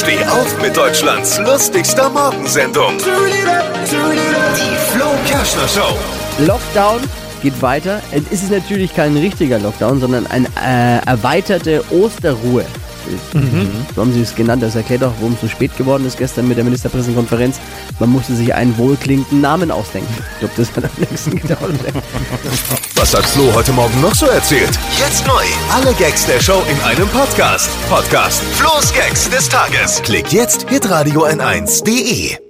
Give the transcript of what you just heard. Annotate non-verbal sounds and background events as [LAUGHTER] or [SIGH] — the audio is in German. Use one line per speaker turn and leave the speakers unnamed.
Steh auf mit Deutschlands lustigster Morgensendung. Die Flo Kerschner Show.
Lockdown geht weiter. Es ist natürlich kein richtiger Lockdown, sondern eine äh, erweiterte Osterruhe. So haben sie es genannt. Das erklärt auch, warum es so spät geworden ist gestern mit der Ministerpräsidentenkonferenz. Man musste sich einen wohlklingenden Namen ausdenken. Ich glaube, das hat am längsten gedauert. [LAUGHS]
Was hat Flo heute Morgen noch so erzählt? Jetzt neu. Alle Gags der Show in einem Podcast. Podcast Flo's Gags des Tages. Klick jetzt, hitradio n1.de.